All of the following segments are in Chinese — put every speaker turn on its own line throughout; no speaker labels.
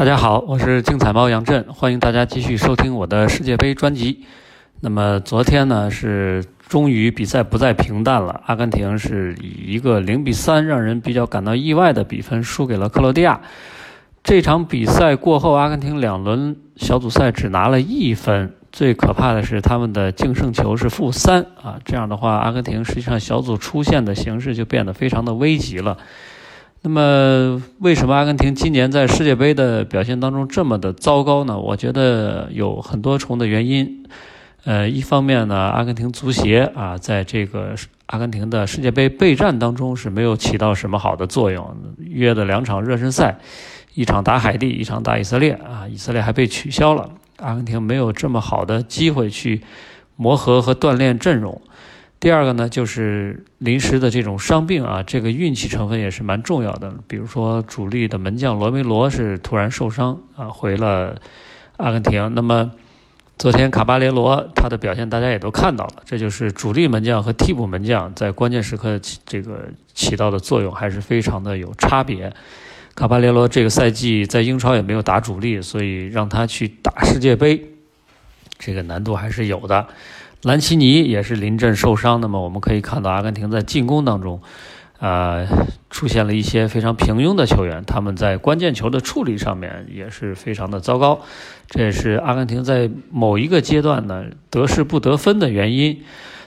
大家好，我是精彩猫杨震，欢迎大家继续收听我的世界杯专辑。那么昨天呢，是终于比赛不再平淡了，阿根廷是以一个零比三让人比较感到意外的比分输给了克罗地亚。这场比赛过后，阿根廷两轮小组赛只拿了一分，最可怕的是他们的净胜球是负三啊！这样的话，阿根廷实际上小组出线的形势就变得非常的危急了。那么，为什么阿根廷今年在世界杯的表现当中这么的糟糕呢？我觉得有很多重的原因。呃，一方面呢，阿根廷足协啊，在这个阿根廷的世界杯备战当中是没有起到什么好的作用。约的两场热身赛，一场打海地，一场打以色列啊，以色列还被取消了。阿根廷没有这么好的机会去磨合和锻炼阵容。第二个呢，就是临时的这种伤病啊，这个运气成分也是蛮重要的。比如说，主力的门将罗梅罗是突然受伤啊，回了阿根廷。那么，昨天卡巴列罗他的表现大家也都看到了，这就是主力门将和替补门将在关键时刻这个起到的作用还是非常的有差别。卡巴列罗这个赛季在英超也没有打主力，所以让他去打世界杯，这个难度还是有的。兰奇尼也是临阵受伤，那么我们可以看到阿根廷在进攻当中，呃，出现了一些非常平庸的球员，他们在关键球的处理上面也是非常的糟糕，这也是阿根廷在某一个阶段呢得势不得分的原因。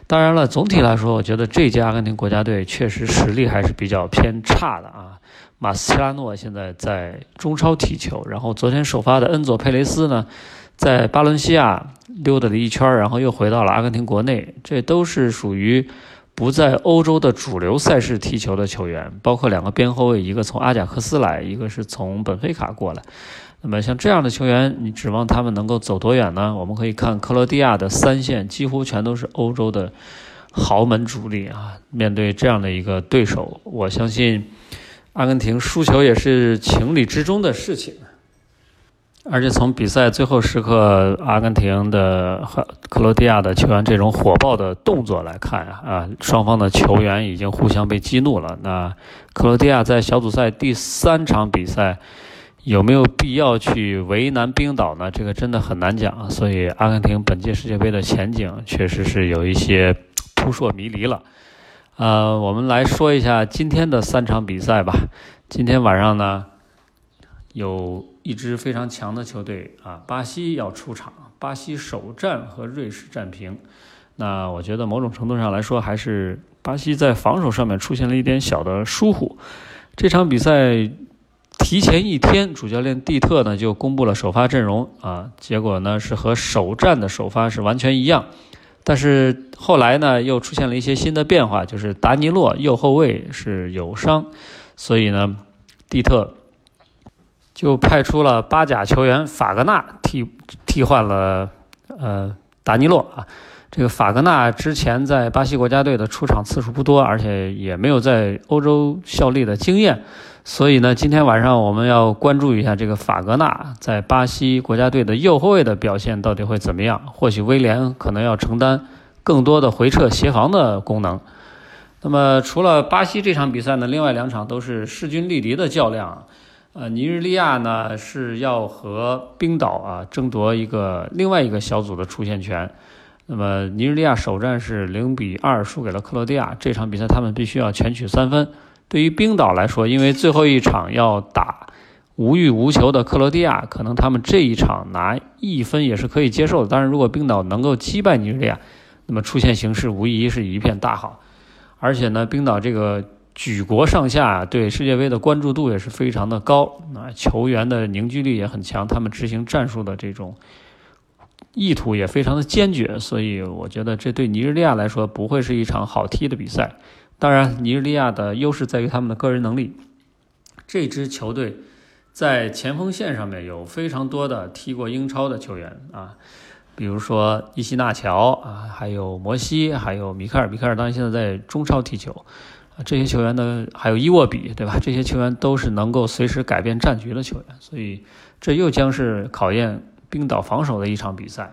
当然了，总体来说，我觉得这届阿根廷国家队确实实力还是比较偏差的啊。马斯切拉诺现在在中超踢球，然后昨天首发的恩佐佩雷斯呢？在巴伦西亚溜达了一圈，然后又回到了阿根廷国内。这都是属于不在欧洲的主流赛事踢球的球员，包括两个边后卫，一个从阿贾克斯来，一个是从本菲卡过来。那么像这样的球员，你指望他们能够走多远呢？我们可以看克罗地亚的三线几乎全都是欧洲的豪门主力啊。面对这样的一个对手，我相信阿根廷输球也是情理之中的事情。而且从比赛最后时刻，阿根廷的和克罗地亚的球员这种火爆的动作来看啊，啊，双方的球员已经互相被激怒了。那克罗地亚在小组赛第三场比赛有没有必要去为难冰岛呢？这个真的很难讲。所以阿根廷本届世界杯的前景确实是有一些扑朔迷离了。呃，我们来说一下今天的三场比赛吧。今天晚上呢？有一支非常强的球队啊，巴西要出场。巴西首战和瑞士战平，那我觉得某种程度上来说，还是巴西在防守上面出现了一点小的疏忽。这场比赛提前一天，主教练蒂特呢就公布了首发阵容啊，结果呢是和首战的首发是完全一样。但是后来呢又出现了一些新的变化，就是达尼洛右后卫是有伤，所以呢蒂特。就派出了巴甲球员法格纳替替换了呃达尼洛啊，这个法格纳之前在巴西国家队的出场次数不多，而且也没有在欧洲效力的经验，所以呢，今天晚上我们要关注一下这个法格纳在巴西国家队的右后卫的表现到底会怎么样？或许威廉可能要承担更多的回撤协防的功能。那么除了巴西这场比赛呢，另外两场都是势均力敌的较量。呃，尼日利亚呢是要和冰岛啊争夺一个另外一个小组的出线权。那么尼日利亚首战是零比二输给了克罗地亚，这场比赛他们必须要全取三分。对于冰岛来说，因为最后一场要打无欲无求的克罗地亚，可能他们这一场拿一分也是可以接受的。当然，如果冰岛能够击败尼日利亚，那么出线形势无疑是一片大好。而且呢，冰岛这个。举国上下对世界杯的关注度也是非常的高，啊，球员的凝聚力也很强，他们执行战术的这种意图也非常的坚决，所以我觉得这对尼日利亚来说不会是一场好踢的比赛。当然，尼日利亚的优势在于他们的个人能力，这支球队在前锋线上面有非常多的踢过英超的球员啊，比如说伊西纳乔啊，还有摩西，还有米克尔，米克尔当然现在在中超踢球。这些球员呢，还有伊沃比，对吧？这些球员都是能够随时改变战局的球员，所以这又将是考验冰岛防守的一场比赛。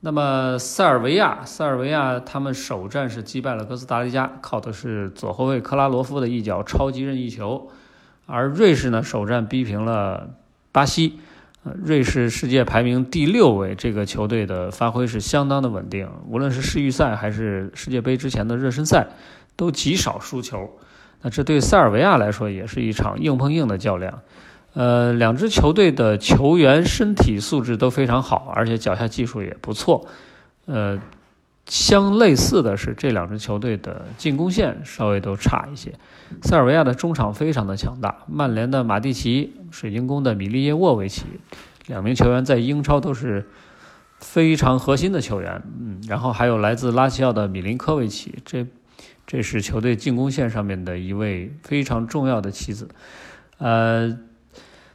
那么塞尔维亚，塞尔维亚他们首战是击败了哥斯达黎加，靠的是左后卫克拉罗夫的一脚超级任意球；而瑞士呢，首战逼平了巴西。瑞士世界排名第六位，这个球队的发挥是相当的稳定，无论是世预赛还是世界杯之前的热身赛，都极少输球。那这对塞尔维亚来说也是一场硬碰硬的较量。呃，两支球队的球员身体素质都非常好，而且脚下技术也不错。呃，相类似的是，这两支球队的进攻线稍微都差一些。塞尔维亚的中场非常的强大，曼联的马蒂奇。水晶宫的米利耶沃维奇，两名球员在英超都是非常核心的球员，嗯，然后还有来自拉齐奥的米林科维奇，这这是球队进攻线上面的一位非常重要的棋子。呃，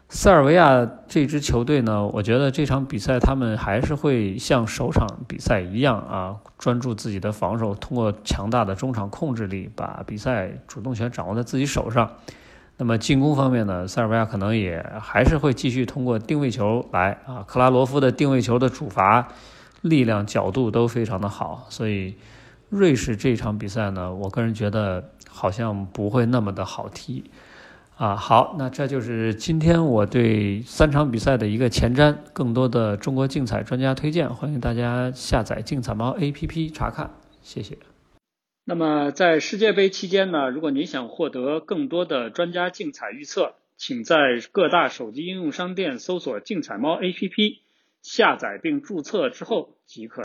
塞尔维亚这支球队呢，我觉得这场比赛他们还是会像首场比赛一样啊，专注自己的防守，通过强大的中场控制力，把比赛主动权掌握在自己手上。那么进攻方面呢，塞尔维亚可能也还是会继续通过定位球来啊，克拉罗夫的定位球的主罚力量角度都非常的好，所以瑞士这场比赛呢，我个人觉得好像不会那么的好踢啊。好，那这就是今天我对三场比赛的一个前瞻，更多的中国竞彩专家推荐，欢迎大家下载竞彩猫 APP 查看，谢谢。
那么在世界杯期间呢，如果您想获得更多的专家竞彩预测，请在各大手机应用商店搜索“竞彩猫 APP”，下载并注册之后即可。